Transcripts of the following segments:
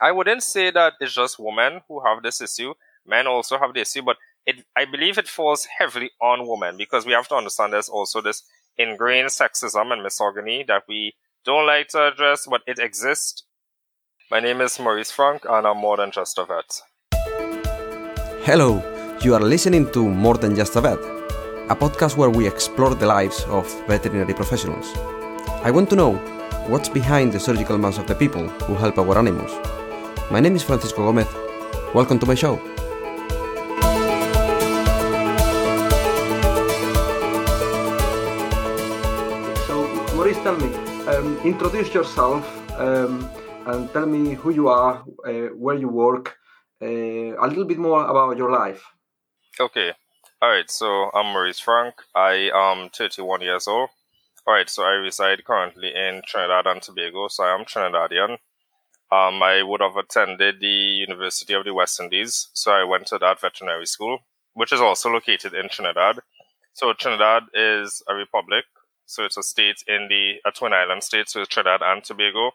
I wouldn't say that it's just women who have this issue. Men also have the issue, but it, I believe it falls heavily on women because we have to understand there's also this ingrained sexism and misogyny that we don't like to address, but it exists. My name is Maurice Frank, and I'm more than just a vet. Hello, you are listening to More Than Just a Vet, a podcast where we explore the lives of veterinary professionals. I want to know what's behind the surgical masks of the people who help our animals. My name is Francisco Gomez. Welcome to my show. So, Maurice, tell me, um, introduce yourself um, and tell me who you are, uh, where you work, uh, a little bit more about your life. Okay. All right. So I'm Maurice Frank. I am 31 years old. All right. So I reside currently in Trinidad and Tobago. So I am Trinidadian. Um, I would have attended the University of the West Indies. So I went to that veterinary school, which is also located in Trinidad. So Trinidad is a republic. So it's a state in the a twin island state. So Trinidad and Tobago.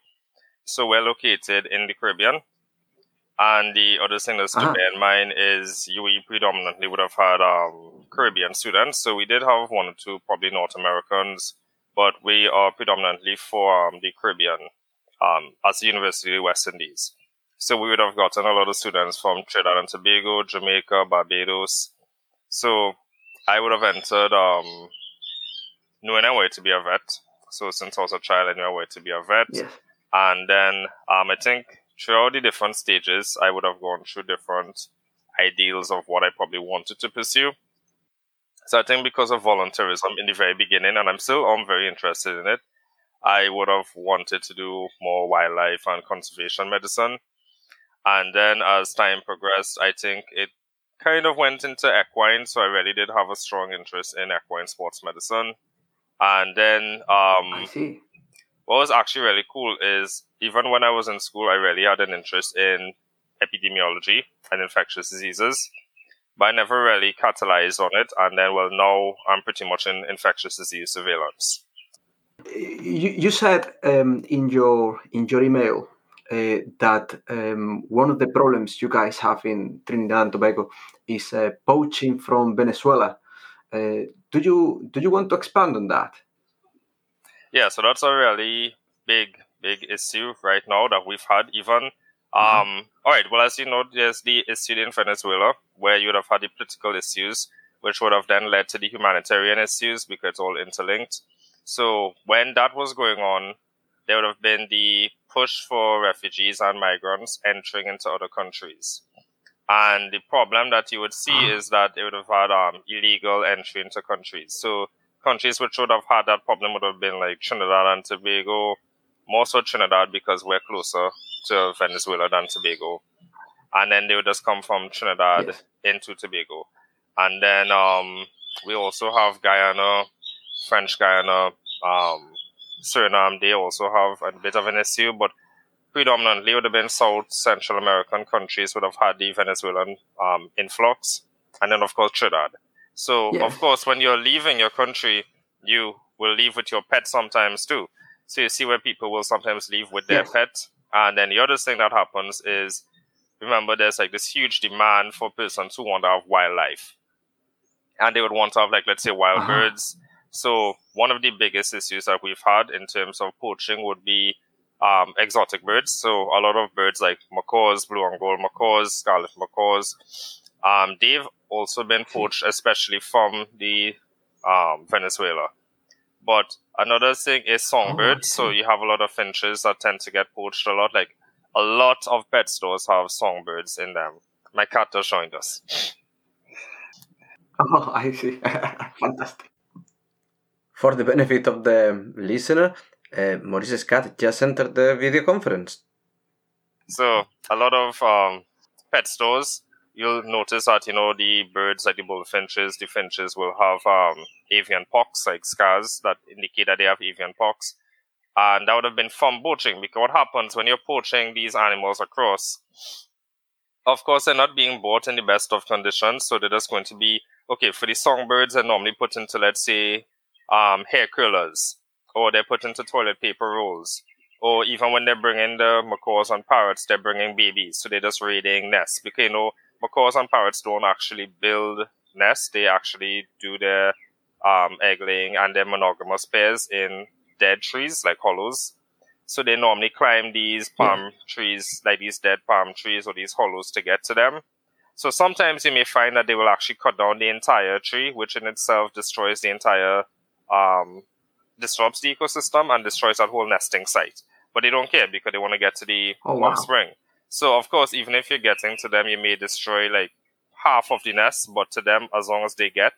So we're located in the Caribbean. And the other thing that's uh-huh. to bear in mind is we predominantly would have had um, Caribbean students. So we did have one or two, probably North Americans, but we are predominantly for um, the Caribbean um, as the University of West Indies. So we would have gotten a lot of students from Trinidad and Tobago, Jamaica, Barbados. So I would have entered um, knowing I wanted to be a vet. So since I was a child, I knew I wanted to be a vet. Yes. And then um, I think throughout the different stages, I would have gone through different ideals of what I probably wanted to pursue. So I think because of volunteerism in the very beginning, and I'm still I'm very interested in it, I would have wanted to do more wildlife and conservation medicine. And then as time progressed, I think it kind of went into equine. So I really did have a strong interest in equine sports medicine. And then um, what was actually really cool is even when I was in school, I really had an interest in epidemiology and infectious diseases, but I never really catalyzed on it. And then, well, now I'm pretty much in infectious disease surveillance. You, you said um, in your in your email uh, that um, one of the problems you guys have in Trinidad and Tobago is uh, poaching from Venezuela. Uh, do you do you want to expand on that? Yeah, so that's a really big big issue right now that we've had. Even mm-hmm. um, all right, well, as you know, there's the issue in Venezuela where you would have had the political issues, which would have then led to the humanitarian issues because it's all interlinked. So when that was going on, there would have been the push for refugees and migrants entering into other countries. And the problem that you would see is that it would have had um, illegal entry into countries. So countries which would have had that problem would have been like Trinidad and Tobago, more so Trinidad because we're closer to Venezuela than Tobago. And then they would just come from Trinidad yes. into Tobago. And then um, we also have Guyana, French Guiana, um, Suriname, they also have a bit of an issue, but predominantly would have been South Central American countries would have had the Venezuelan um, influx, and then of course Trinidad. So of course, when you're leaving your country, you will leave with your pet sometimes too. So you see where people will sometimes leave with their yes. pet, and then the other thing that happens is, remember, there's like this huge demand for persons who want to have wildlife, and they would want to have like let's say wild uh-huh. birds so one of the biggest issues that we've had in terms of poaching would be um, exotic birds. So a lot of birds like macaws, blue and gold macaws, scarlet macaws, um, they've also been poached, especially from the um, Venezuela. But another thing is songbirds. So you have a lot of finches that tend to get poached a lot. Like a lot of pet stores have songbirds in them. My cat just joined us. Oh, I see. Fantastic. For the benefit of the listener, uh, Maurice's cat just entered the video conference. So, a lot of um, pet stores, you'll notice that, you know, the birds like the bullfinches, the finches will have um, avian pox, like scars that indicate that they have avian pox. And that would have been from poaching because what happens when you're poaching these animals across, of course, they're not being bought in the best of conditions. So they're just going to be, okay, for the songbirds, they're normally put into, let's say, um, hair curlers, or they're put into toilet paper rolls, or even when they're bringing the macaws and parrots, they're bringing babies, so they're just raiding nests. Because you know, macaws and parrots don't actually build nests; they actually do their um, egg laying and their monogamous pairs in dead trees, like hollows. So they normally climb these palm trees, like these dead palm trees or these hollows to get to them. So sometimes you may find that they will actually cut down the entire tree, which in itself destroys the entire, um, disrupts the ecosystem and destroys that whole nesting site but they don't care because they want to get to the oh, wow. offspring. So of course, even if you're getting to them, you may destroy like half of the nest, but to them, as long as they get.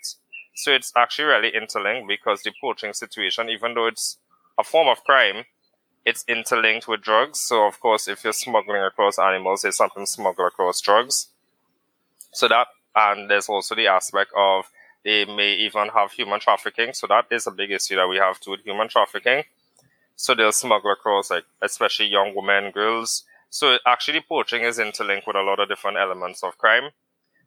So it's actually really interlinked because the poaching situation, even though it's a form of crime, it's interlinked with drugs. So of course, if you're smuggling across animals, there's something smuggled across drugs. So that, and there's also the aspect of they may even have human trafficking. So that is a big issue that we have to with human trafficking. So they'll smuggle across, like, especially young women, girls. So actually, poaching is interlinked with a lot of different elements of crime.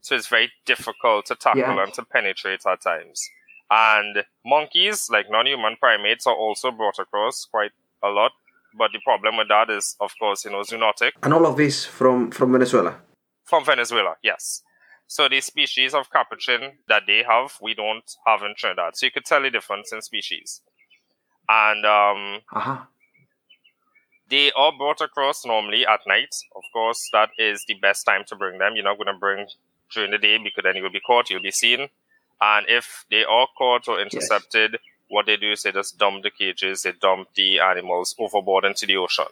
So it's very difficult to tackle yeah. and to penetrate at times. And monkeys, like non-human primates, are also brought across quite a lot. But the problem with that is, of course, you know, zoonotic. And all of this from, from Venezuela? From Venezuela, yes. So the species of capuchin that they have, we don't have in Trinidad. So you could tell the difference in species and um, uh-huh. they are brought across normally at night. Of course, that is the best time to bring them. You're not going to bring during the day because then you will be caught, you'll be seen. And if they are caught or intercepted, yes. what they do is they just dump the cages, they dump the animals overboard into the ocean.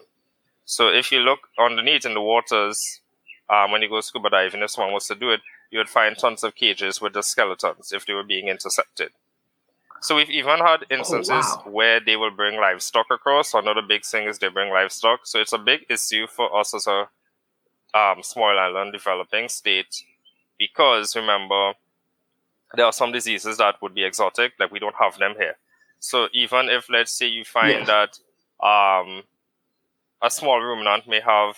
So if you look underneath in the waters, um, when you go scuba diving, if someone wants to do it, you would find tons of cages with the skeletons if they were being intercepted. So we've even had oh, instances oh, wow. where they will bring livestock across. Another big thing is they bring livestock. So it's a big issue for us as a um, small island developing state because remember there are some diseases that would be exotic, like we don't have them here. So even if let's say you find that um, a small ruminant may have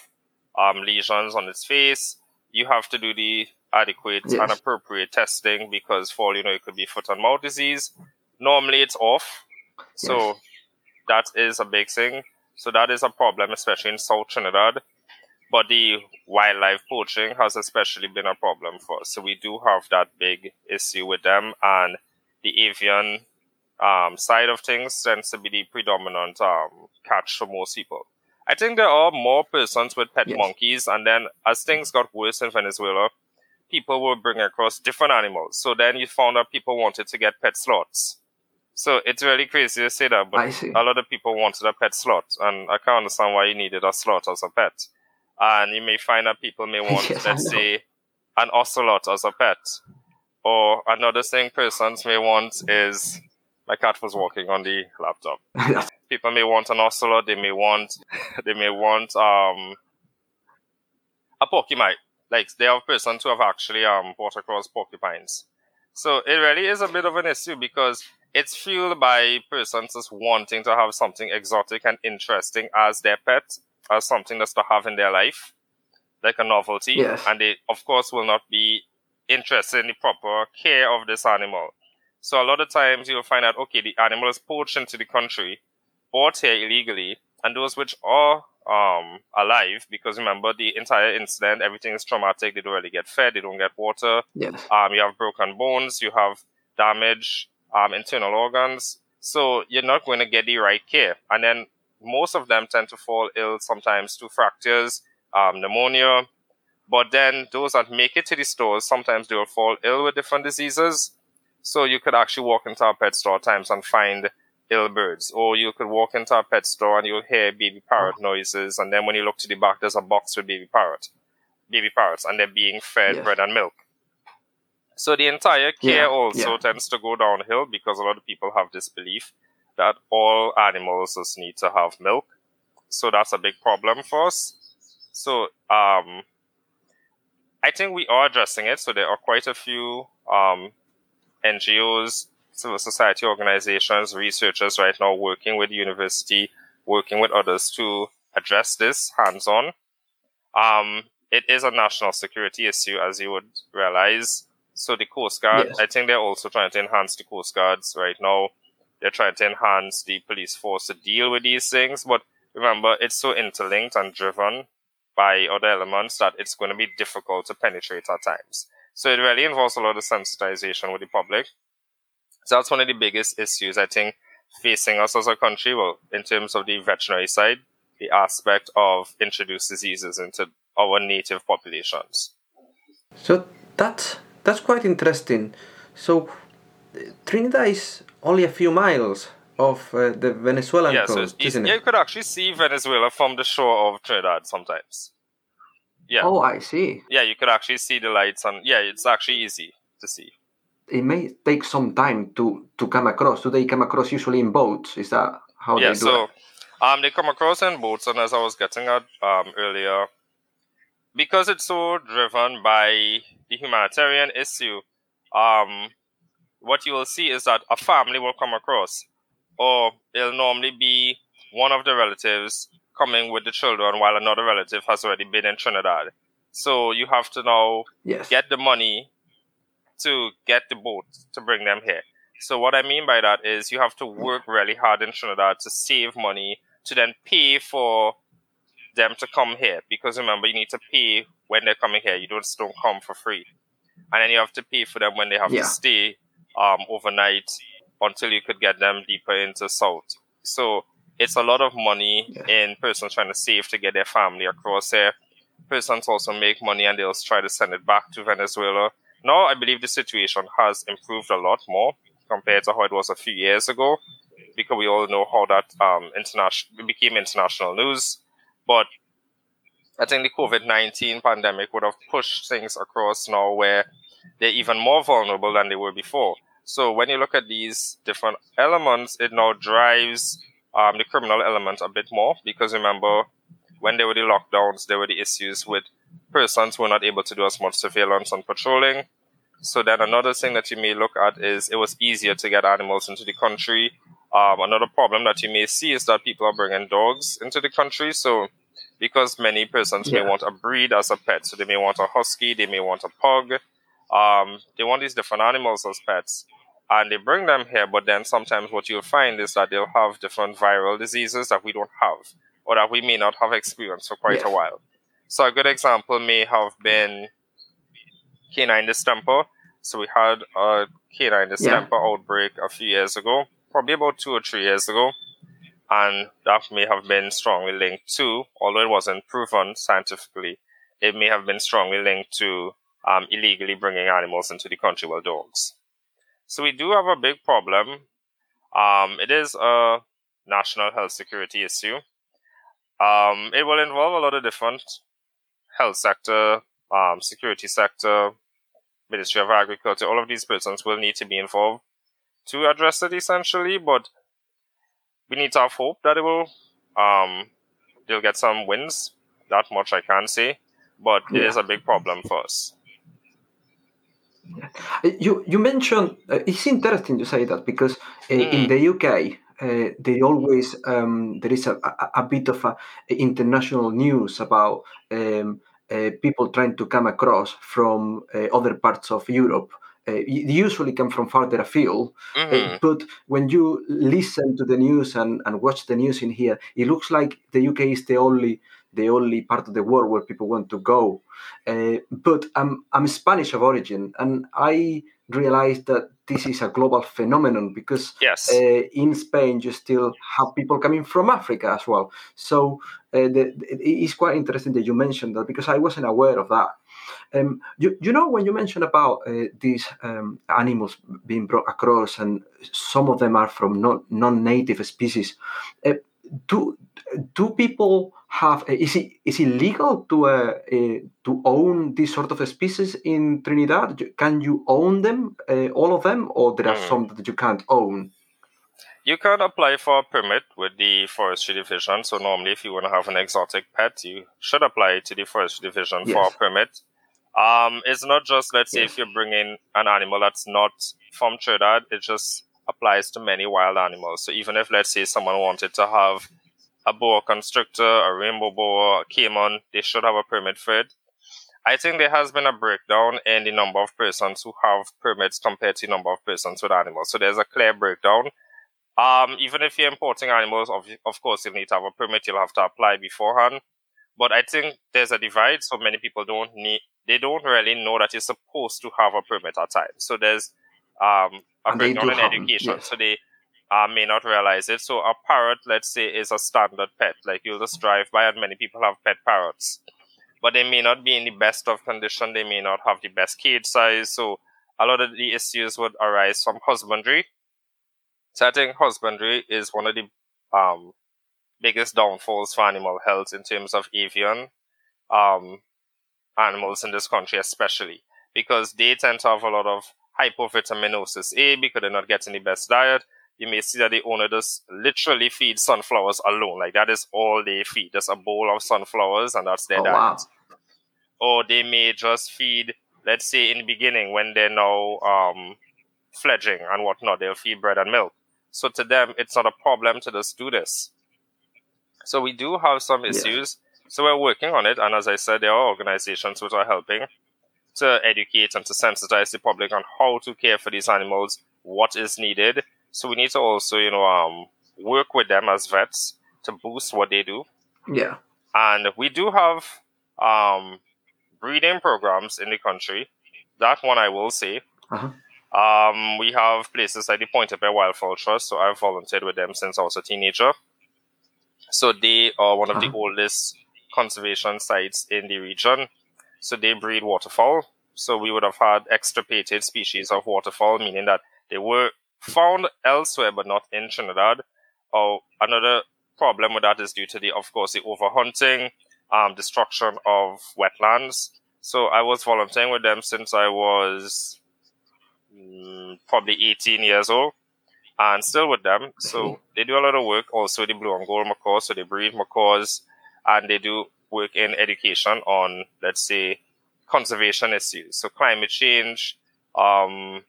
um, lesions on its face, you have to do the adequate yes. and appropriate testing because for all you know it could be foot and mouth disease normally it's off. So yes. that is a big thing. So that is a problem, especially in South Trinidad. But the wildlife poaching has especially been a problem for us. So we do have that big issue with them, and the avian um, side of things tends to be the predominant um, catch for most people. I think there are more persons with pet yes. monkeys, and then as things got worse in Venezuela, people were bringing across different animals. So then you found out people wanted to get pet sloths. So it's really crazy to say that, but a lot of people wanted a pet slot, and I can't understand why you needed a slot as a pet. And you may find that people may want, yes, let's say, an ocelot as a pet. Or another thing persons may want is my cat was walking on the laptop. people may want an ocelot, they may want they may want um a porcupine. Like there are persons who have actually um brought across porcupines. So it really is a bit of an issue because it's fueled by persons just wanting to have something exotic and interesting as their pet, as something that's to have in their life, like a novelty. Yes. And they, of course, will not be interested in the proper care of this animal. So a lot of times you'll find out, okay, the animal is poached into the country, bought here illegally, and those which are um, alive, because remember the entire incident, everything is traumatic. They don't really get fed, they don't get water. Yes. Um, you have broken bones, you have damage um, internal organs. So you're not going to get the right care. And then most of them tend to fall ill sometimes to fractures, um, pneumonia. But then those that make it to the stores, sometimes they will fall ill with different diseases. So you could actually walk into a pet store at times and find ill birds. Or you could walk into a pet store and you'll hear baby parrot noises. And then when you look to the back, there's a box with baby parrot, baby parrots, and they're being fed yes. bread and milk. So the entire care yeah, also yeah. tends to go downhill because a lot of people have this belief that all animals just need to have milk. So that's a big problem for us. So um, I think we are addressing it. So there are quite a few um, NGOs, civil society organizations, researchers right now working with university, working with others to address this hands-on. Um, it is a national security issue, as you would realize. So the Coast Guard, yes. I think they're also trying to enhance the Coast Guards right now. They're trying to enhance the police force to deal with these things, but remember, it's so interlinked and driven by other elements that it's going to be difficult to penetrate at times. So it really involves a lot of sensitization with the public. That's one of the biggest issues I think facing us as a country. Well, in terms of the veterinary side, the aspect of introduced diseases into our native populations. So that's that's quite interesting. So Trinidad is only a few miles of uh, the Venezuelan yeah, coast, so isn't yeah, it? you could actually see Venezuela from the shore of Trinidad sometimes. Yeah. Oh, I see. Yeah, you could actually see the lights, and yeah, it's actually easy to see. It may take some time to to come across. Do they come across usually in boats? Is that how yeah, they do so it? um, they come across in boats, and as I was getting at um, earlier, because it's so driven by the humanitarian issue, um, what you will see is that a family will come across, or it'll normally be one of the relatives coming with the children while another relative has already been in Trinidad. So you have to now Yes. get the money to get the boat to bring them here. So what I mean by that is you have to work really hard in Trinidad to save money to then pay for them to come here. Because remember, you need to pay when they're coming here. You don't just don't come for free, and then you have to pay for them when they have Yeah. to stay um, overnight until you could get them deeper into South. So it's a lot of money Yeah. in persons trying to save to get their family across here. Persons also make money and they'll try to send it back to Venezuela. Now I believe the situation has improved a lot more compared to how it was a few years ago, because we all know how that um, international became international news. But I think the COVID nineteen pandemic would have pushed things across now where they're even more vulnerable than they were before. So when you look at these different elements, it now drives um, the criminal element a bit more because remember when there were the lockdowns, there were the issues with persons who were not able to do as much surveillance and patrolling. So then another thing that you may look at is it was easier to get animals into the country. Um, another problem that you may see is that people are bringing dogs into the country. So because many persons may want a breed as a pet, so they may want a husky, they may want a pug, um, they want these different animals as pets, and they bring them here. But then sometimes what you'll find is that they'll have different viral diseases that we don't have, or that we may not have experienced for quite a while. So a good example may have been canine distemper. So we had a canine distemper outbreak a few years ago, probably about two or three years ago, and that may have been strongly linked to, although it wasn't proven scientifically, it may have been strongly linked to um, illegally bringing animals into the country, well, dogs. So we do have a big problem. Um, it is a national health security issue. Um, it will involve a lot of different health sector, um, security sector, Ministry of Agriculture. All of these persons will need to be involved to address it essentially, but we need to have hope that it will, um, they'll get some wins. That much I can say, but it Yeah. is a big problem for us. You you mentioned uh, it's interesting you say that because uh, in Mm. the UK uh, they always um, there is a, a, a bit of a international news about um, people trying to come across from uh, other parts of Europe. Uh, usually come from farther afield, uh, Mhm. but when you listen to the news and, and watch the news in here, it looks like the UK is the only the only part of the world where people want to go. Uh, but I'm I'm Spanish of origin, and I realized that this is a global phenomenon because Yes. uh, in Spain you still have people coming from Africa as well. So uh, the, it is quite interesting that you mentioned that because I wasn't aware of that. Um, you, you know when you mentioned about uh, these um, animals being brought across and some of them are from non, non-native species. Uh, do do people have uh, is it is it legal to uh, uh, to own these sort of species in Trinidad? Can you own them, uh, all of them, or there are Mm. some that you can't own? You can apply for a permit with the forestry division. So normally, if you want to have an exotic pet, you should apply to the forestry division for a permit. Um, it's not just let's say Yes. if you're bringing an animal that's not from Trinidad, it just applies to many wild animals. So even if let's say someone wanted to have a boa constrictor, a rainbow boa, a caiman, they should have a permit for it. I think there has been a breakdown in the number of persons who have permits compared to the number of persons with animals. So there's a clear breakdown Um, even if you're importing animals, of, of course, you'll need to have a permit. You'll have to apply beforehand. But I think there's a divide, so many people don't need, they don't really know that you're supposed to have a permit at times. So there's um, a And breakdown in education. yes. So they uh, may not realize it. So a parrot, let's say, is a standard pet. Like you'll just drive by, and many people have pet parrots, but they may not be in the best of condition. They may not have the best cage size. So a lot of the issues would arise from husbandry. So I think husbandry is one of the um, biggest downfalls for animal health in terms of avian um, animals in this country, especially because they tend to have a lot of hypovitaminosis A because they're not getting the best diet. You may see that the owner just literally feeds sunflowers alone. Like that is all they feed. Just a bowl of sunflowers and that's their Oh, diet. wow. Or they may just feed, let's say in the beginning when they're now um, fledging and whatnot, they'll feed bread and milk. So to them, it's not a problem to just do this. So we do have some issues. So we're working on it. And as I said, there are organizations which are helping to educate and to sensitize the public on how to care for these animals, what is needed. So we need to also, you know, um, work with them as vets to boost what they do. Yeah. And we do have um, breeding programs in the country. That one I will say. Uh-huh. Um, we have places like the Pointe-a-Pierre Wildfowl Trust, so I've volunteered with them since I was a teenager. So they are one of the Uh-huh. oldest conservation sites in the region. So they breed waterfowl. So we would have had extirpated species of waterfowl, meaning that they were found elsewhere but not in Trinidad. Or another problem with that is due to the, of course, the overhunting, um, destruction of wetlands. So I was volunteering with them since I was mm, probably 18 years old and still with them. So they do a lot of work also the blue and gold macaws. So they breed macaws and they do work in education on, let's say, conservation issues. So climate change, um,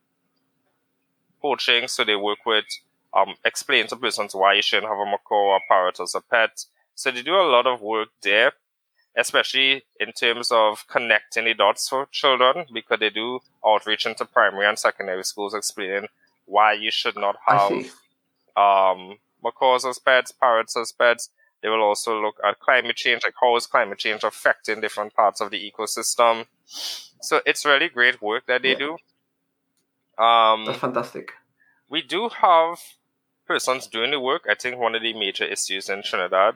poaching. So they work with, um, explain to persons why you shouldn't have a macaw or a parrot as a pet. So they do a lot of work there, especially in terms of connecting the dots for children because they do outreach into primary and secondary schools explaining why you should not have um, macaws as pets, parrots as pets. They will also look at climate change, like how is climate change affecting different parts of the ecosystem. So it's really great work that they Yeah. do. Um, That's fantastic. we do have persons doing the work. I think one of the major issues in Trinidad,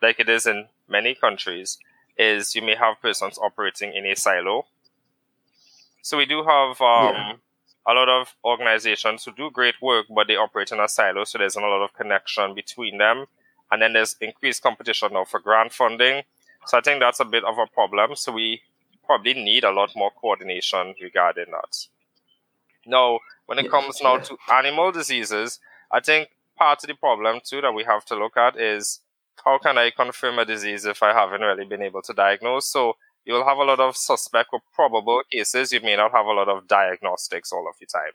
like it is in many countries, is you may have persons operating in a silo. So we do have um, Yeah. a lot of organizations who do great work, but they operate in a silo, so there's not a lot of connection between them. And then there's increased competition now for grant funding. So I think that's a bit of a problem. So we probably need a lot more coordination regarding that. Now, when it Yes, comes now yes. to animal diseases, I think part of the problem too that we have to look at is how can I confirm a disease if I haven't really been able to diagnose? So you'll have a lot of suspect or probable cases. You may not have a lot of diagnostics all of the time.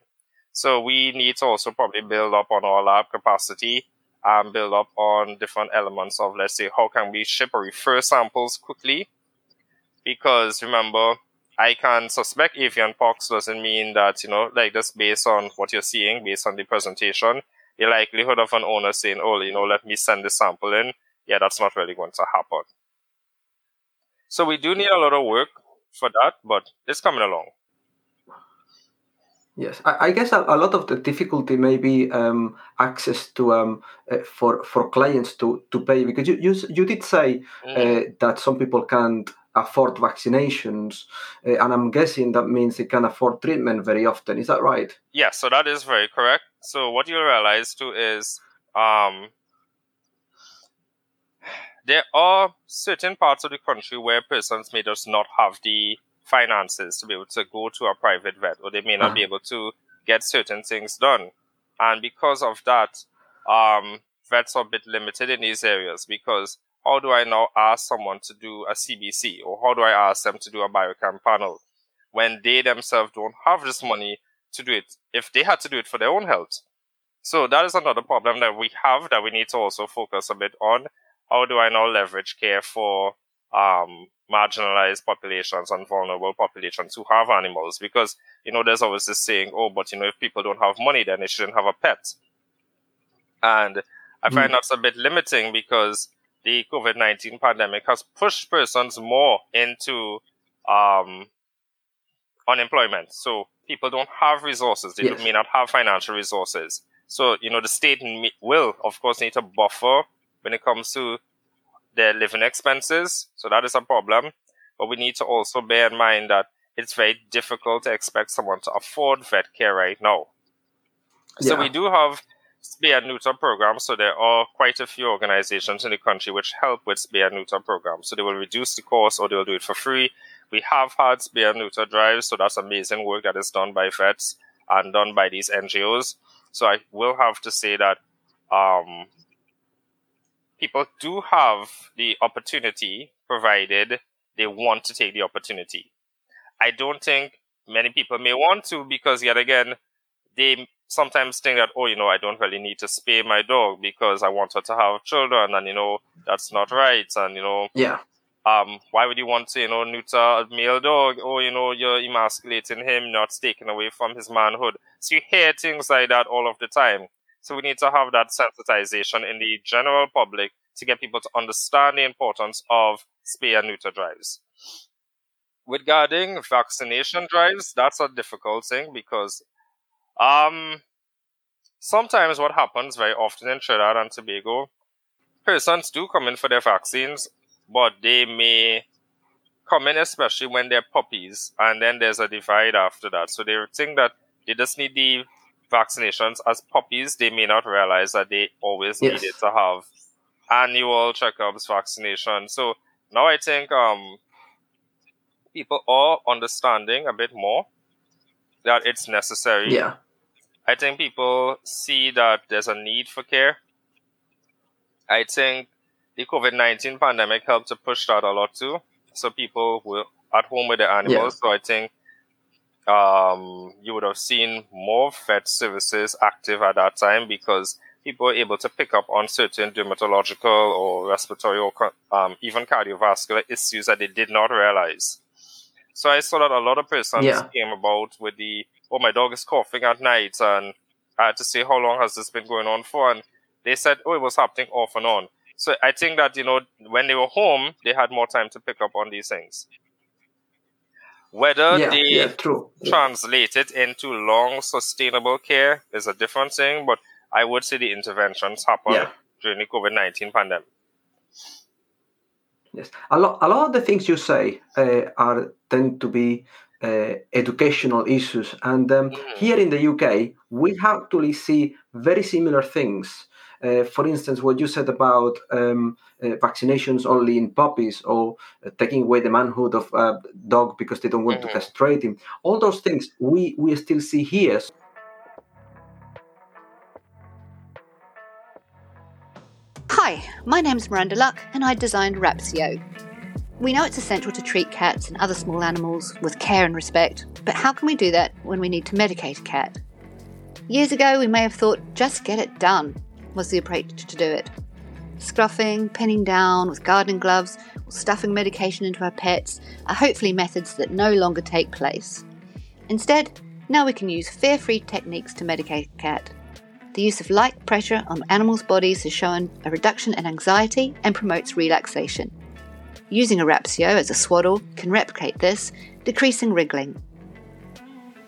So we need to also probably build up on our lab capacity and build up on different elements of, let's say, how can we ship or refer samples quickly? Because remember, I can suspect avian pox doesn't mean that, you know, like just based on what you're seeing, based on the presentation, the likelihood of an owner saying, oh, you know, let me send the sample in, yeah, that's not really going to happen. So we do need a lot of work for that, but it's coming along. Yes, I, I guess a, a lot of the difficulty may be um, access to um, uh, for for clients to, to pay because you you, you did say Mm. uh, that some people can't afford vaccinations, uh, and I'm guessing that means they can afford treatment very often. Is that right? Yeah, so that is very correct. So what you'll realize too is um, there are certain parts of the country where persons may just not have the finances to be able to go to a private vet, or they may not be able to get certain things done. And because of that, um, vets are a bit limited in these areas because how do I now ask someone to do a CBC or how do I ask them to do a biochem panel when they themselves don't have this money to do it if they had to do it for their own health? So that is another problem that we have that we need to also focus a bit on. How do I now leverage care for um, marginalized populations and vulnerable populations who have animals? Because, you know, there's always this saying, oh, but, you know, if people don't have money, then they shouldn't have a pet. And I find mm. that's a bit limiting because the COVID 19 pandemic has pushed persons more into um, unemployment. So people don't have resources. They yes. may not have financial resources. So, you know, the state will, of course, need to buffer when it comes to their living expenses. So that is a problem. But we need to also bear in mind that it's very difficult to expect someone to afford vet care right now. Yeah. So we do have and neuter programs. So there are quite a few organizations in the country which help with and neuter programs. So they will reduce the cost or they will do it for free. We have had and neuter drives. So that's amazing work that is done by vets and done by these NGOs. So I will have to say that um, people do have the opportunity provided they want to take the opportunity. I don't think many people may want to because yet again, they sometimes think that, oh, you know, I don't really need to spay my dog because I want her to have children and, you know, that's not right. And, you know, yeah. Um, why would you want to, you know, neuter a male dog? Oh, you know, you're emasculating him, not taking away from his manhood. So you hear things like that all of the time. So we need to have that sensitization in the general public to get people to understand the importance of spay and neuter drives. Regarding vaccination drives, that's a difficult thing because um, sometimes what happens very often in Trinidad and Tobago, persons do come in for their vaccines, but they may come in especially when they're puppies, and then there's a divide after that. So they think that they just need the vaccinations as puppies. They may not realize that they always yes. needed to have annual checkups, vaccination. So now I think um, people are understanding a bit more that it's necessary. Yeah. I think people see that there's a need for care. I think the COVID 19 pandemic helped to push that a lot too. So people were at home with their animals. Yeah. So I think um, you would have seen more vet services active at that time because people were able to pick up on certain dermatological or respiratory or um, even cardiovascular issues that they did not realize. So I saw that a lot of persons yeah. came about with the oh, my dog is coughing at night, and I had to say, how long has this been going on for? And they said, oh, it was happening off and on. So I think that, you know, when they were home, they had more time to pick up on these things. Whether yeah, they yeah, true. translate it into long, sustainable care is a different thing, but I would say the interventions happened yeah. during the COVID 19 pandemic. Yes, a lot, a lot of the things you say uh, are tend to be uh, educational issues. And um, mm-hmm. here in the UK, we actually see very similar things. Uh, for instance, what you said about um, uh, vaccinations only in puppies or uh, taking away the manhood of a dog because they don't want mm-hmm. to castrate him, all those things we, we still see here. Hi, my name's Miranda Luck, and I designed Rapsio, we know it's essential to treat cats and other small animals with care and respect, but how can we do that when we need to medicate a cat? Years ago, we may have thought just get it done was the approach to do it. Scruffing, pinning down with gardening gloves, or stuffing medication into our pets are hopefully methods that no longer take place. Instead, now we can use fear free techniques to medicate a cat. The use of light pressure on animals' bodies has shown a reduction in anxiety and promotes relaxation. Using a Rapsio as a swaddle can replicate this, decreasing wriggling.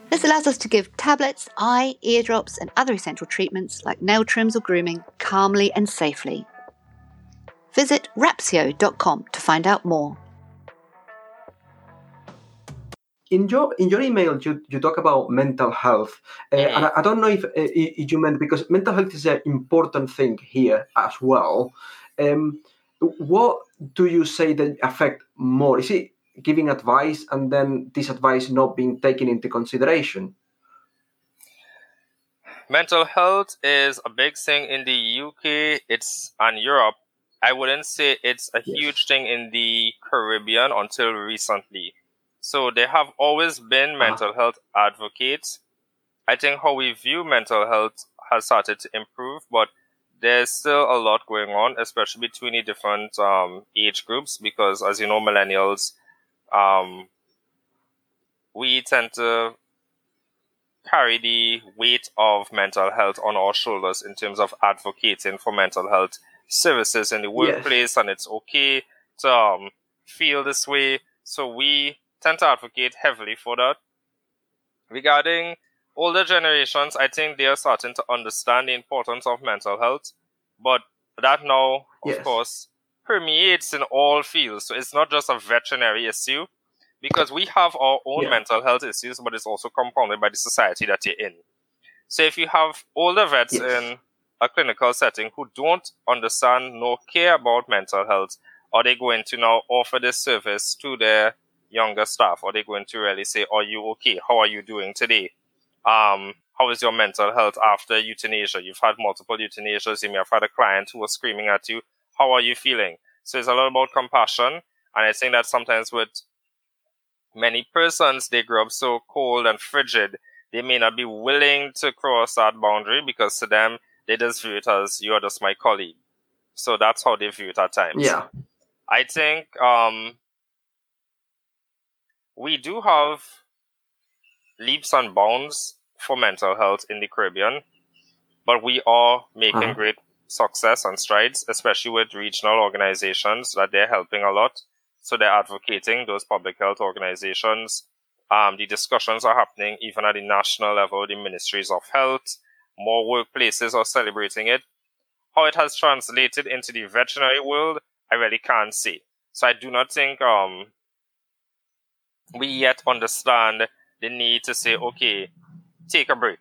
This allows us to give tablets, eye, eardrops, and other essential treatments like nail trims or grooming calmly and safely. Visit rapsio.com to find out more. in your in your email you, you talk about mental health uh, and I, I, don't know if, uh, if you meant because mental health is an important thing here as well um, what do you say that affect more? Is it giving advice and then this advice not being taken into consideration? Mental health is a big thing in the UK. It's and Europe. I wouldn't say it's a yes. huge thing in the Caribbean until recently. So there have always been uh-huh. mental uh-huh. health advocates. I think how we view mental health has started to improve, but there's still a lot going on, especially between the different um, age groups, because as you know, millennials, um, we tend to carry the weight of mental health on our shoulders in terms of advocating for mental health services in the workplace, yes. and it's okay to um, feel this way. So we tend to advocate heavily for that. Regarding older generations, I think they are starting to understand the importance of mental health, but that now, of yes. course, permeates in all fields. So it's not just a veterinary issue because we have our own yeah. mental health issues, but it's also compounded by the society that you're in. So if you have older vets yes. in a clinical setting who don't understand nor care about mental health, are they going to now offer this service to their younger staff? Are they going to really say, Are you okay? How are you doing today? Um, how is your mental health after euthanasia? You've had multiple euthanasias. You may have had a client who was screaming at you. How are you feeling? So it's a lot about compassion. And I think that sometimes with many persons, they grow up so cold and frigid, they may not be willing to cross that boundary because to them, they just view it as you're just my colleague. So that's how they view it at times. Yeah. I think um, we do have leaps and bounds for mental health in the Caribbean, but we are making uh-huh. great success and strides, especially with regional organizations that they're helping a lot. So they're advocating those public health organizations. Um, the discussions are happening even at the national level, the ministries of health. More workplaces are celebrating it. How it has translated into the veterinary world, I really can't see. So I do not think um, we yet understand the need to say, okay, take a break.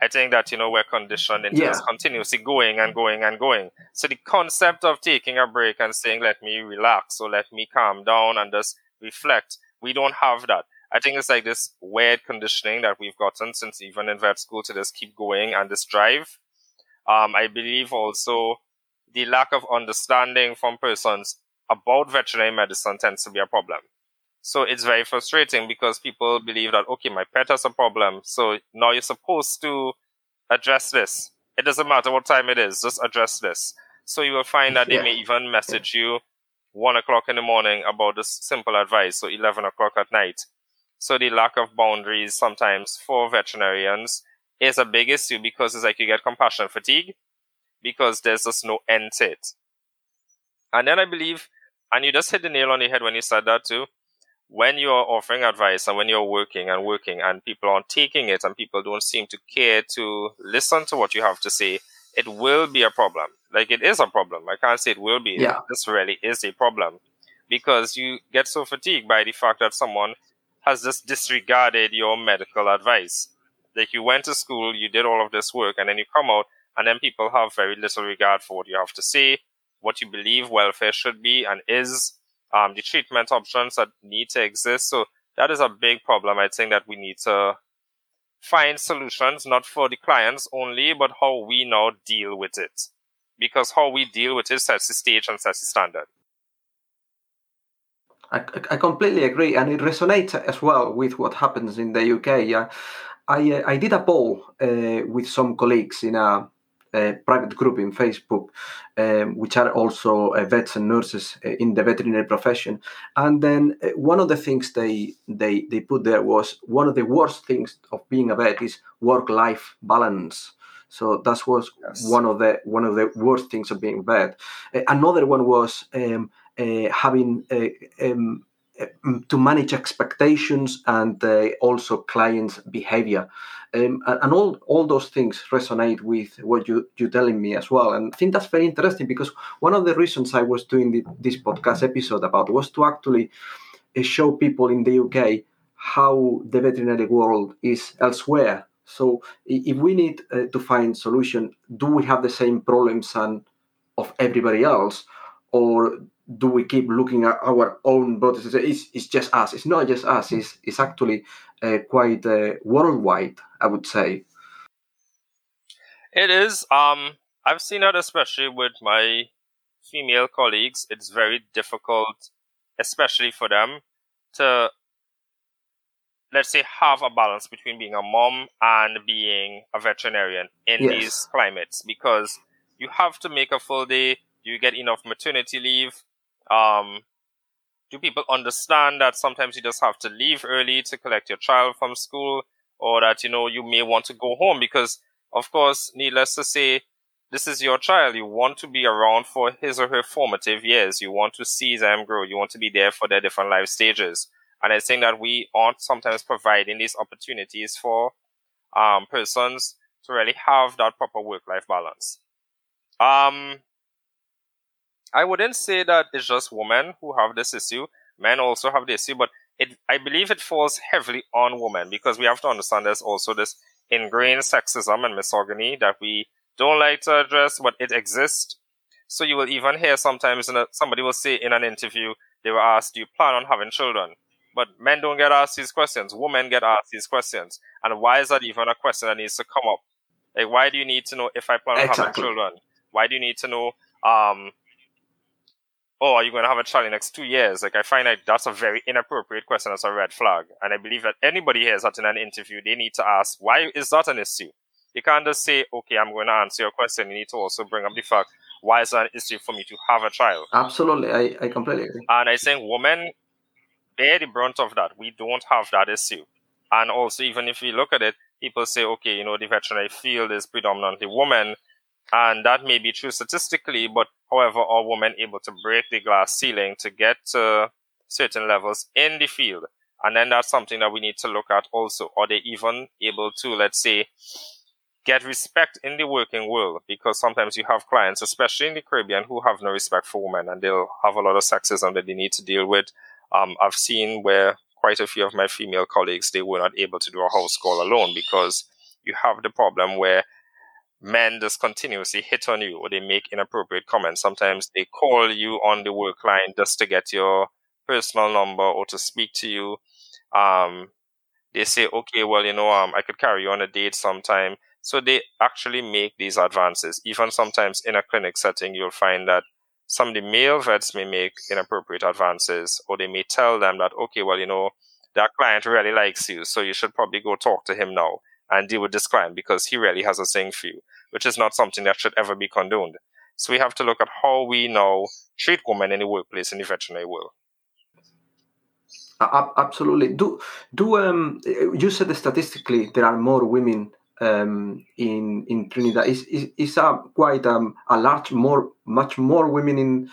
I think that, you know, we're conditioned into yeah. this continuously going and going and going. So the concept of taking a break and saying, let me relax or let me calm down and just reflect, we don't have that. I think it's like this weird conditioning that we've gotten since even in vet school to just keep going and this drive. Um, I believe also the lack of understanding from persons about veterinary medicine tends to be a problem. So it's very frustrating because people believe that, okay, my pet has a problem. So now you're supposed to address this. It doesn't matter what time it is, just address this. So you will find that yeah. they may even message you one o'clock in the morning about this simple advice, so 11 o'clock at night. So the lack of boundaries sometimes for veterinarians is a big issue because it's like you get compassion fatigue because there's just no end to it. And then I believe, and you just hit the nail on the head when you said that too, when you're offering advice and when you're working and working and people aren't taking it and people don't seem to care to listen to what you have to say, it will be a problem. Like it is a problem. I can't say it will be. Yeah. This really is a problem because you get so fatigued by the fact that someone has just disregarded your medical advice. Like you went to school, you did all of this work, and then you come out, and then people have very little regard for what you have to say, what you believe welfare should be and is, um, the treatment options that need to exist. So that is a big problem. I think that we need to find solutions, not for the clients only, but how we now deal with it. Because how we deal with it sets the stage and sets the standard. I, I completely agree, and it resonates as well with what happens in the UK. Yeah, I uh, I did a poll uh, with some colleagues in a a private group in Facebook, um, which are also uh, vets and nurses uh, in the veterinary profession. And then uh, one of the things they, they they put there was one of the worst things of being a vet is work-life balance. So that was yes. one of the one of the worst things of being a vet. Uh, another one was um, uh, having uh, um, to manage expectations and also clients' behavior. Um, and, and, all, all those things resonate with what you, you're telling me as well. And I think that's very interesting because one of the reasons I was doing the, this podcast episode about was to actually uh, show people in the UK how the veterinary world is elsewhere. So if we need uh, to find solution, do we have the same problems and of everybody else, or do we keep looking at our own bodies? It's, it's just us. It's not just us. It's, it's actually uh, quite uh, worldwide, I would say. It is. Um, I've seen it especially with my female colleagues. It's very difficult, especially for them, to let's say have a balance between being a mom and being a veterinarian in yes. these climates because you have to make a full day. You get enough maternity leave um, do people understand that sometimes you just have to leave early to collect your child from school? or that you know you may want to go home because, of course, needless to say, this is your child. You want to be around for his or her formative years. You want to see them grow. You want to be there for their different life stages. And I think that we aren't sometimes providing these opportunities for um, persons to really have that proper work-life balance. Um, I wouldn't say that it's just women who have this issue. Men also have the issue, but it, I believe it falls heavily on women because we have to understand there's also this ingrained sexism and misogyny that we don't like to address, but it exists. So you will even hear sometimes a, somebody will say in an interview, they were asked, do you plan on having children? But men don't get asked these questions. Women get asked these questions. And why is that even a question that needs to come up? Like, why do you need to know if I plan on Exactly. having children? Why do you need to know, um, oh, are you going to have a child in the next two years? Like, I find like that's a very inappropriate question. That's a red flag. And I believe that anybody hears that in an interview, they need to ask, why is that an issue? You can't just say, okay, I'm going to answer your question. You need to also bring up the fact, why is that an issue for me to have a child? Absolutely, I, I completely agree. And I think women bear the brunt of that. We don't have that issue. And also, even if we look at it, people say, okay, you know, the veterinary field is predominantly women. And that may be true statistically, but however, are women able to break the glass ceiling to get to certain levels in the field? And then that's something that we need to look at also. Are they even able to, let's say, get respect in the working world? Because sometimes you have clients, especially in the Caribbean, who have no respect for women and they'll have a lot of sexism that they need to deal with. Um, I've seen where quite a few of my female colleagues, they were not able to do a house call alone because you have the problem where men just continuously hit on you or they make inappropriate comments. Sometimes they call you on the work line just to get your personal number or to speak to you. Um, they say, okay, well, you know, um, I could carry you on a date sometime. So they actually make these advances. Even sometimes in a clinic setting, you'll find that some of the male vets may make inappropriate advances or they may tell them that, okay, well, you know, that client really likes you, so you should probably go talk to him now and deal with this client because he really has a thing for you, which is not something that should ever be condoned. So we have to look at how we now treat women in the workplace in the veterinary world. Absolutely. Do do um you said statistically there are more women um in in Trinidad. Is is is a quite um a large more much more women in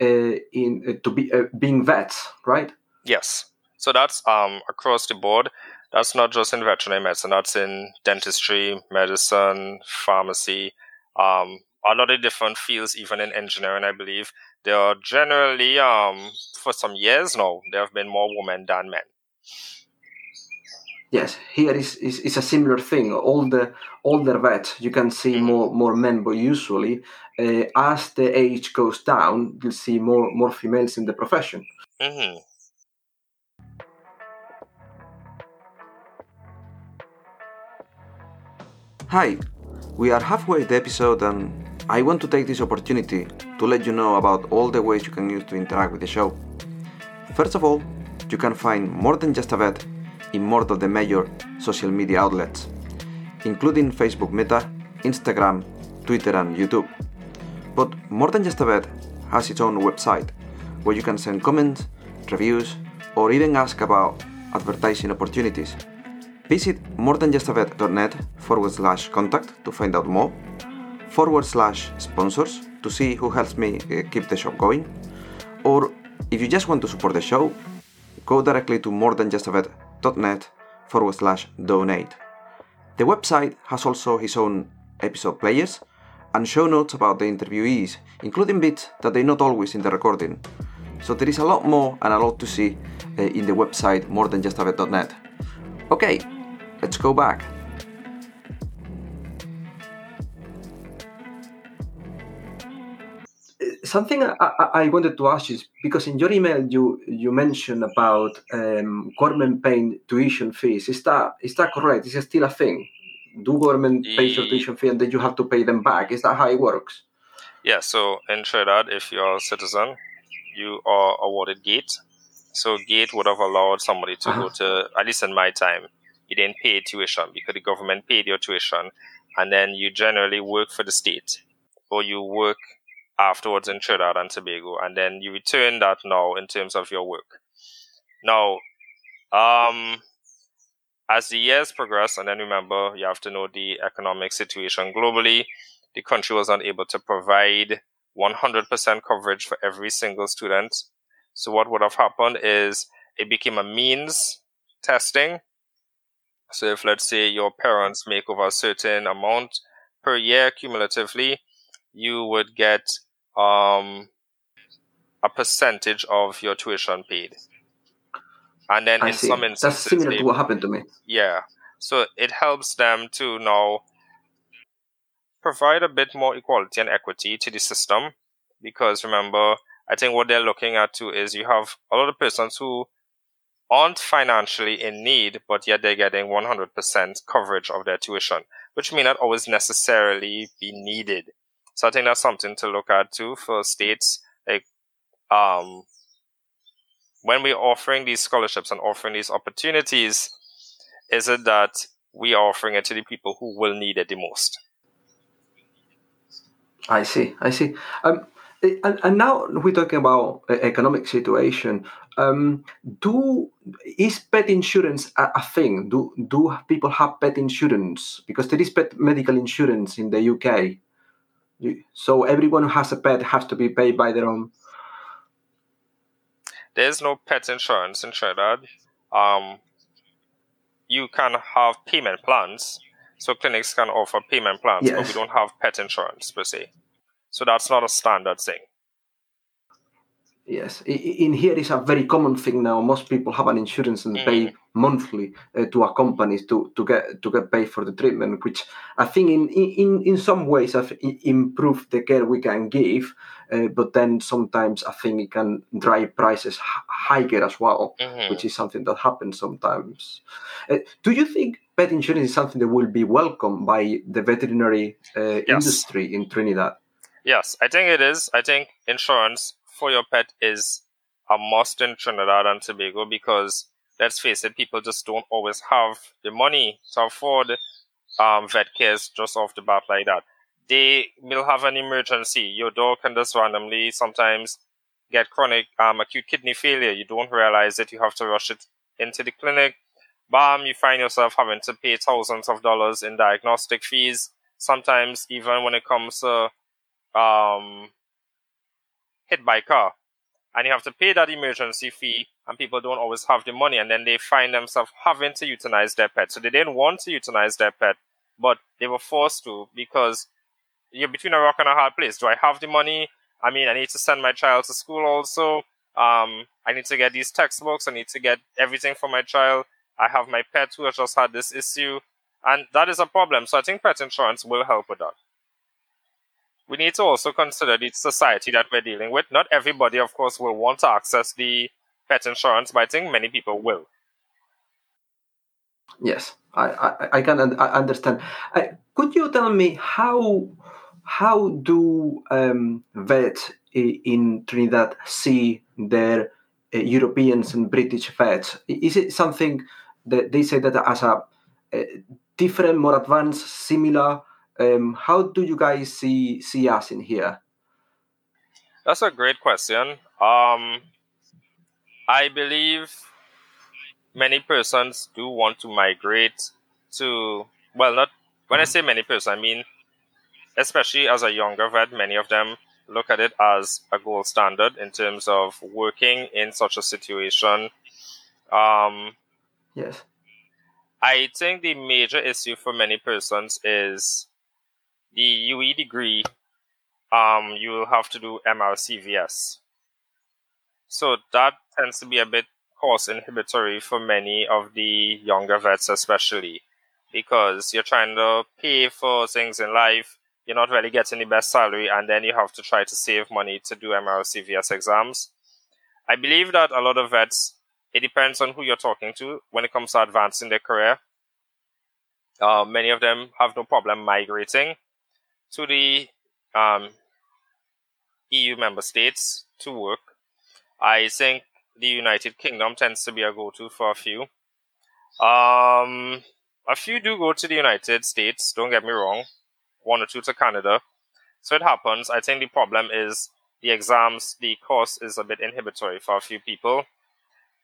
uh, in uh, to be uh, being vets, right? Yes. So that's um across the board. That's not just in veterinary medicine. That's in dentistry, medicine, pharmacy, um, a lot of different fields, even in engineering, I believe. There are generally, um, for some years now, there have been more women than men. Yes, here is, is, is a similar thing. All the older vets you can see more more men, but usually uh, as the age goes down, you'll see more more females in the profession. hmm Hi, we are halfway the episode and I want to take this opportunity to let you know about all the ways you can use to interact with the show. First of all, you can find More Than Just a Vet in more of the major social media outlets, including Facebook Meta, Instagram, Twitter, and YouTube. But More Than Just a Vet has its own website where you can send comments, reviews, or even ask about advertising opportunities. Visit morethanjustavet.net forward slash contact to find out more, forward slash sponsors to see who helps me uh, keep the show going, or if you just want to support the show, go directly to morethanjustavet.net forward slash donate. The website has also its own episode players and show notes about the interviewees, including bits that they're not always in the recording. So there is a lot more and a lot to see uh, in the website morethanjustavet.net. Okay, let's go back. Something I, I, I wanted to ask you is because in your email you you mentioned about um, government paying tuition fees. Is that is that correct? Is it still a thing? Do government pay your tuition fee and then you have to pay them back? Is that how it works? Yeah, so in Trinidad, if you're a citizen, you are awarded GATE. So GATE would have allowed somebody to go to, at least in my time, you didn't pay tuition because the government paid your tuition. And then you generally work for the state or you work afterwards in Trinidad and Tobago. And then you return that now in terms of your work. Now, um, as the years progress, and then remember, you have to know the economic situation globally. The country was unable to provide 100% coverage for every single student. So what would have happened is it became a means testing. So if let's say your parents make over a certain amount per year cumulatively, you would get um, a percentage of your tuition paid. And then I in see. some That's instances, similar they- to what happened to me. yeah. So it helps them to now provide a bit more equality and equity to the system. Because remember, I think what they're looking at too is you have a lot of persons who aren't financially in need, but yet they're getting 100% coverage of their tuition, which may not always necessarily be needed. So I think that's something to look at too for states. Like, um, when we're offering these scholarships and offering these opportunities, is it that we are offering it to the people who will need it the most? I see. I see. Um, eh, and, and now we're talking about uh, economic situation. Um, do is pet insurance a, a thing? Do do people have pet insurance? Because there is pet medical insurance in the UK. So everyone who has a pet has to be paid by their own. There's no pet insurance in Trinidad. Um, you can have payment plans, so clinics can offer payment plans, but we don't have pet insurance per se. So that's not a standard thing. Yes, in here is a very common thing now. Most people have an insurance and Mm. pay monthly uh, to a company to, to get to get paid for the treatment, which I think in in, in some ways have improved the care we can give, uh, but then sometimes I think it can drive prices h- higher as well, Mhm. which is something that happens sometimes. Uh, do you think pet insurance is something that will be welcomed by the veterinary uh, industry in Trinidad? Yes, I think it is. I think insurance for your pet is a must in Trinidad and Tobago because let's face it, people just don't always have the money to afford um, vet cares just off the bat like that. They will have an emergency. Your dog can just randomly sometimes get chronic um, acute kidney failure. You don't realize it. You have to rush it into the clinic. Bam, you find yourself having to pay thousands of dollars in diagnostic fees. Sometimes even when it comes to um, hit by car. And you have to pay that emergency fee and people don't always have the money and then they find themselves having to euthanize their pet. So they didn't want to euthanize their pet but they were forced to because you're between a rock and a hard place. Do i have the money? I mean i need to send my child to school also. Um, i need to get these textbooks. I need to get everything for my child. I have my pet who has just had this issue. And that is a problem. So i think pet insurance will help with that we need to also consider the society that we're dealing with. Not everybody, of course, will want to access the pet insurance, but I think many people will. Yes, I, I, I can understand. Uh, could you tell me how how do um, vets in Trinidad see their uh, Europeans and British vets? Is it something that they say that as a uh, different, more advanced, similar? Um, how do you guys see see us in here? That's a great question. Um, I believe many persons do want to migrate to, well, not when I say many persons, I mean, especially as a younger vet, many of them look at it as a gold standard in terms of working in such a situation. Um, Yes. I think the major issue for many persons is the UE degree. Um, you will have to do MRCVS. So that tends to be a bit cost inhibitory for many of the younger vets, especially because you're trying to pay for things in life. You're not really getting the best salary, and then you have to try to save money to do MRCVS exams. I believe that a lot of vets, it depends on who you're talking to when it comes to advancing their career. Uh, many of them have no problem migrating to the um, EU member states to work. I think the United Kingdom tends to be a go-to for a few. Um, a few do go to the United States. Don't get me wrong. One or two to Canada. So it happens. I think the problem is the exams. The course is a bit inhibitory for a few people,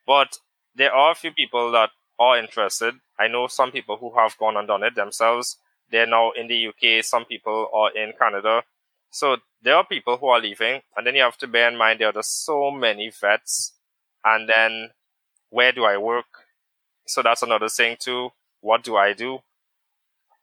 but there are a few people that are interested. I know some people who have gone and done it themselves. They're now in the UK. Some people are in Canada. So there are people who are leaving. And then you have to bear in mind there are just so many vets. And then where do I work? So that's another thing too. What do I do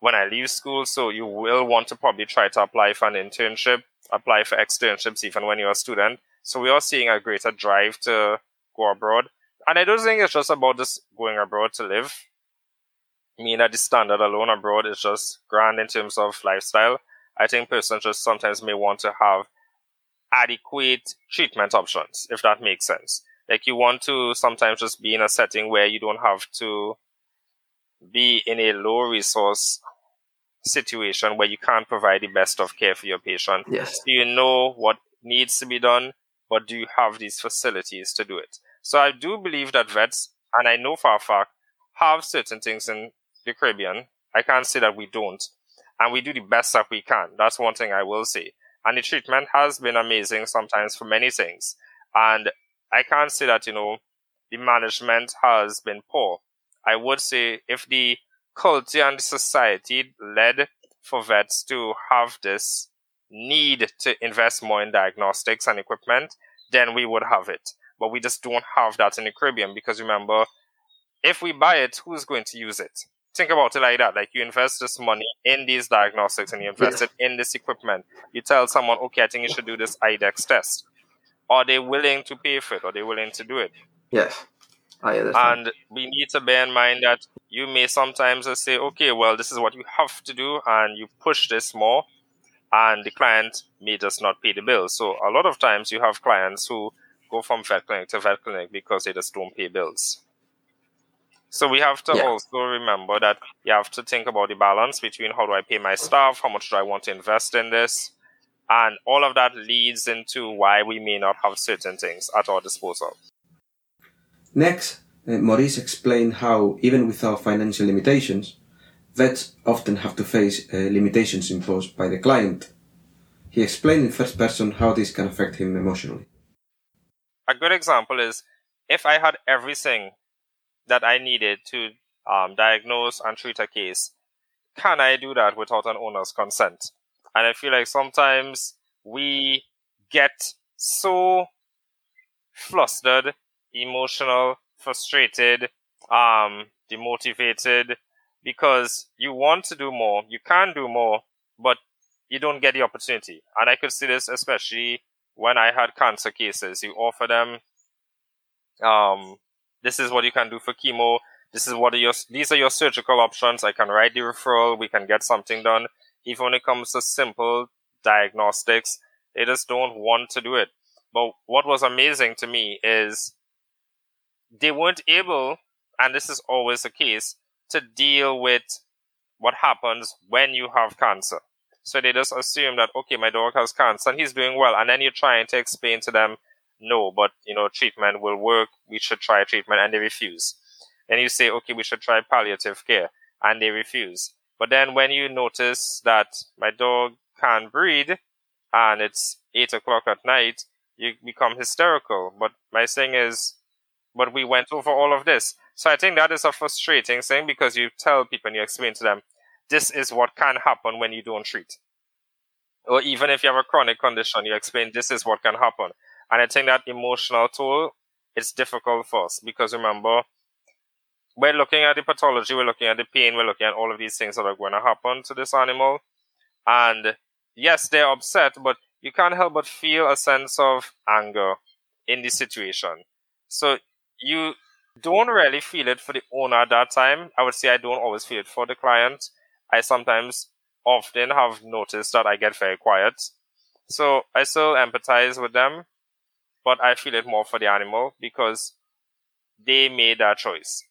when I leave school? So you will want to probably try to apply for an internship, apply for externships even when you're a student. So we are seeing a greater drive to go abroad. And I don't think it's just about just going abroad to live. Mean that the standard alone abroad is just grand in terms of lifestyle. I think persons just sometimes may want to have adequate treatment options, if that makes sense. Like you want to sometimes just be in a setting where you don't have to be in a low resource situation where you can't provide the best of care for your patient. Yes. Do you know what needs to be done, but do you have these facilities to do it? So I do believe that vets, and I know for a fact, have certain things in the Caribbean. I can't say that we don't. And we do the best that we can. That's one thing I will say. And the treatment has been amazing sometimes for many things. And I can't say that, you know, the management has been poor. I would say if the culture and the society led for vets to have this need to invest more in diagnostics and equipment, then we would have it but we just don't have that in the Caribbean because remember, if we buy it, who's going to use it? Think about it like that. Like you invest this money in these diagnostics and you invest it in this equipment. You tell someone, okay, I think you should do this IDEXX test. Are they willing to pay for it? Are they willing to do it? Yes. I understand. And we need to bear in mind that you may sometimes say, okay, well, this is what you have to do, and you push this more, and the client may just not pay the bill. So a lot of times you have clients who go from vet clinic to vet clinic because they just don't pay bills. So we have to yeah. also remember that you have to think about the balance between how do I pay my staff, how much do I want to invest in this, and all of that leads into why we may not have certain things at our disposal. Next, uh, Maurice explained how, even without financial limitations, vets often have to face uh, limitations imposed by the client. He explained in first person how this can affect him emotionally a good example is if I had everything that I needed to um, diagnose and treat a case, can I do that without an owner's consent? And I feel like sometimes we get so flustered, emotional, frustrated, um, demotivated because you want to do more, you can do more, but you don't get the opportunity. And I could see this especially when I had cancer cases, you offer them, um, this is what you can do for chemo. This is what are your, these are your surgical options. I can write the referral. We can get something done. Even when it comes to simple diagnostics, they just don't want to do it. But what was amazing to me is they weren't able, and this is always the case, to deal with what happens when you have cancer. So they just assume that, okay, my dog has cancer and he's doing well. And then you're trying to explain to them, no, but, you know, treatment will work. We should try treatment. And they refuse. Then you say, okay, we should try palliative care. And they refuse. But then when you notice that my dog can't breathe and it's eight o'clock at night, you become hysterical. But my thing is, but we went over all of this. So I think that is a frustrating thing because you tell people and you explain to them, this is what can happen when you don't treat. Or even if you have a chronic condition, you explain this is what can happen. And I think that emotional toll is difficult for us because remember, we're looking at the pathology, we're looking at the pain, we're looking at all of these things that are going to happen to this animal. And yes, they're upset, but you can't help but feel a sense of anger in this situation. So you don't really feel it for the owner at that time. I would say I don't always feel it for the client. I sometimes often have noticed that I get very quiet. So I still empathize with them, but I feel it more for the animal because they made that choice.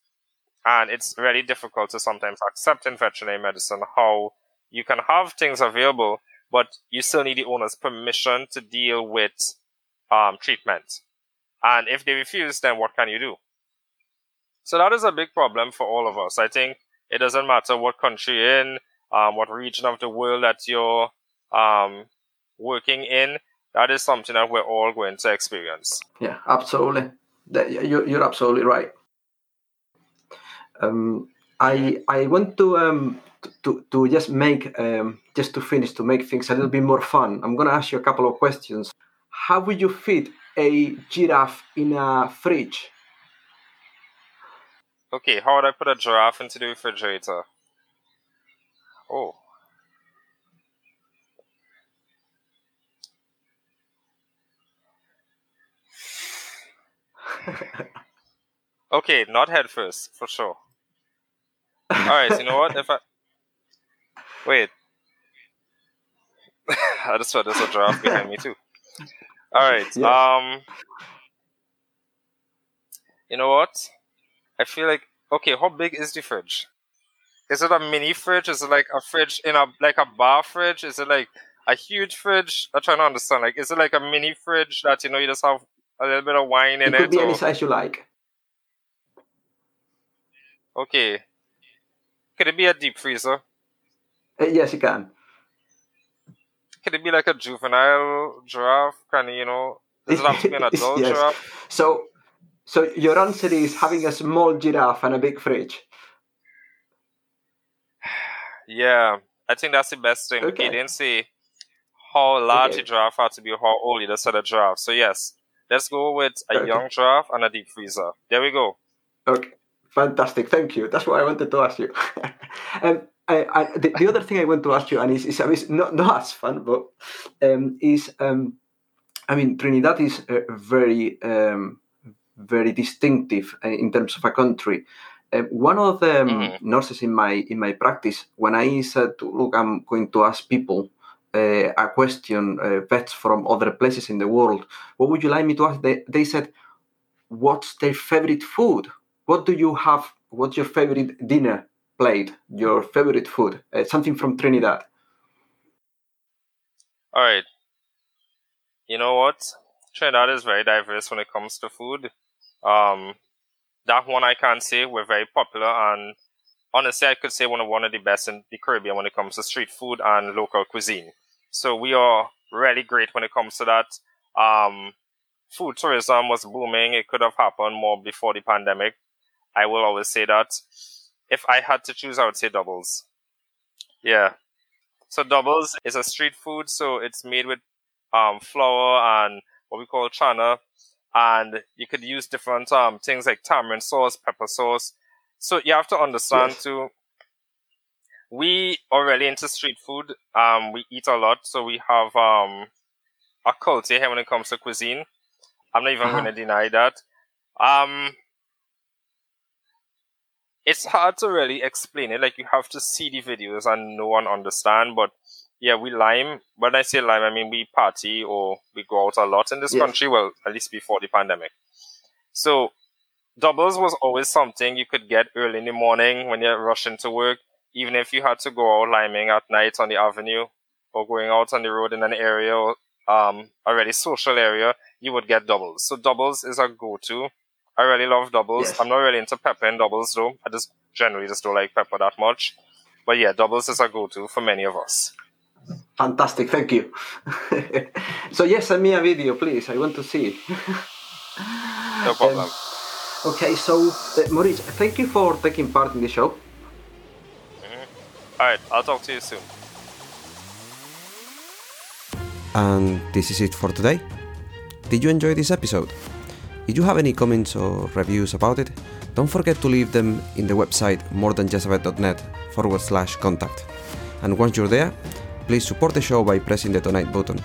And it's really difficult to sometimes accept in veterinary medicine how you can have things available, but you still need the owner's permission to deal with um, treatment. And if they refuse, then what can you do? So that is a big problem for all of us. I think it doesn't matter what country you're in, um, what region of the world that you're um, working in. That is something that we're all going to experience. Yeah, absolutely. You're absolutely right. Um, I I want to um, to to just make um, just to finish to make things a little bit more fun. I'm gonna ask you a couple of questions. How would you fit a giraffe in a fridge? Okay, how would I put a giraffe into the refrigerator? Oh. Okay, not head first, for sure. Alright, so you know what? If I Wait. I just saw there's a giraffe behind me too. Alright. Yes. Um You know what? I feel like okay, how big is the fridge? Is it a mini fridge? Is it like a fridge in a like a bar fridge? Is it like a huge fridge? I'm trying to understand. Like, is it like a mini fridge that you know you just have a little bit of wine in It it? could be any size you like. okay. Could it be a deep freezer? Uh, yes, you can. Could it be like a juvenile giraffe? Can you know. Does it have to be an adult Yes. giraffe? So, so your answer is having a small giraffe and a big fridge. Yeah, I think that's the best thing. Okay. He didn't say how large Okay. a giraffe had to be, or how old. He just said a giraffe. So yes, let's go with a Okay. young giraffe and a deep freezer. There we go. Okay, fantastic. Thank you. That's what I wanted to ask you. um, I, I, the, the other thing I want to ask you, and it's, it's, it's not, not as fun, but um, is um, I mean, Trinidad is uh, very, um, very distinctive uh, in terms of a country. Uh, one of the Mhm. nurses in my in my practice, when I said, to, "Look, I'm going to ask people uh, a question, uh, vets from other places in the world, what would you like me to ask?" They, they said, "What's their favorite food? What do you have? What's your favorite dinner plate? Your favorite food? Uh, something from Trinidad?" All right. You know what? Trinidad is very diverse when it comes to food. Um, that one I can't say we're very popular, and honestly, I could say one of one of the best in the Caribbean when it comes to street food and local cuisine. So we are really great when it comes to that. Um, food tourism was booming. It could have happened more before the pandemic. I will always say that. If I had to choose, I would say doubles. Yeah. So doubles is a street food, so it's made with um, flour and what we call chana, and you could use different um, things like tamarind sauce, pepper sauce. So you have to understand Yes. too. We are really into street food. Um, we eat a lot, so we have um, a culture here when it comes to cuisine. I'm not even Uh-huh. going to deny that. Um, it's hard to really explain it. Like you have to see the videos and no one understand. But yeah, we lime. When I say lime, I mean we party or we go out a lot in this Yes. country. Well, at least before the pandemic. So doubles was always something you could get early in the morning when you're rushing to work. Even if you had to go out liming at night on the avenue or going out on the road in an area um, a really social area, you would get doubles. So doubles is a go-to. I really love doubles. Yes. I'm not really into pepper in doubles though. I just generally just don't like pepper that much. But yeah, doubles is a go-to for many of us. Fantastic, thank you. so yes, send me a video, please. I want to see it. No problem. Okay, so uh, Maurice, thank you for taking part in the show. All right, I'll talk to you soon. And this is it for today. Did you enjoy this episode? If you have any comments or reviews about it, don't forget to leave them in the website morethanjustavet.net forward slash contact. And once you're there, please support the show by pressing the donate button.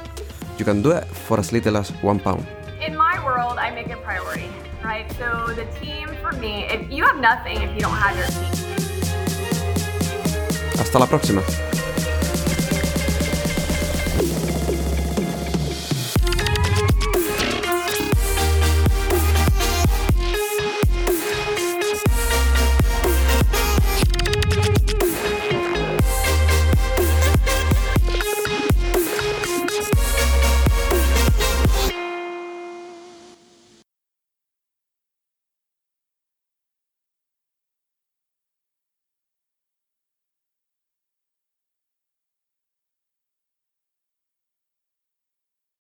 You can do it for as little as one pound. In my world, I make it priority, right? So the team for me, if you have nothing if you don't have your team. Hasta la próxima.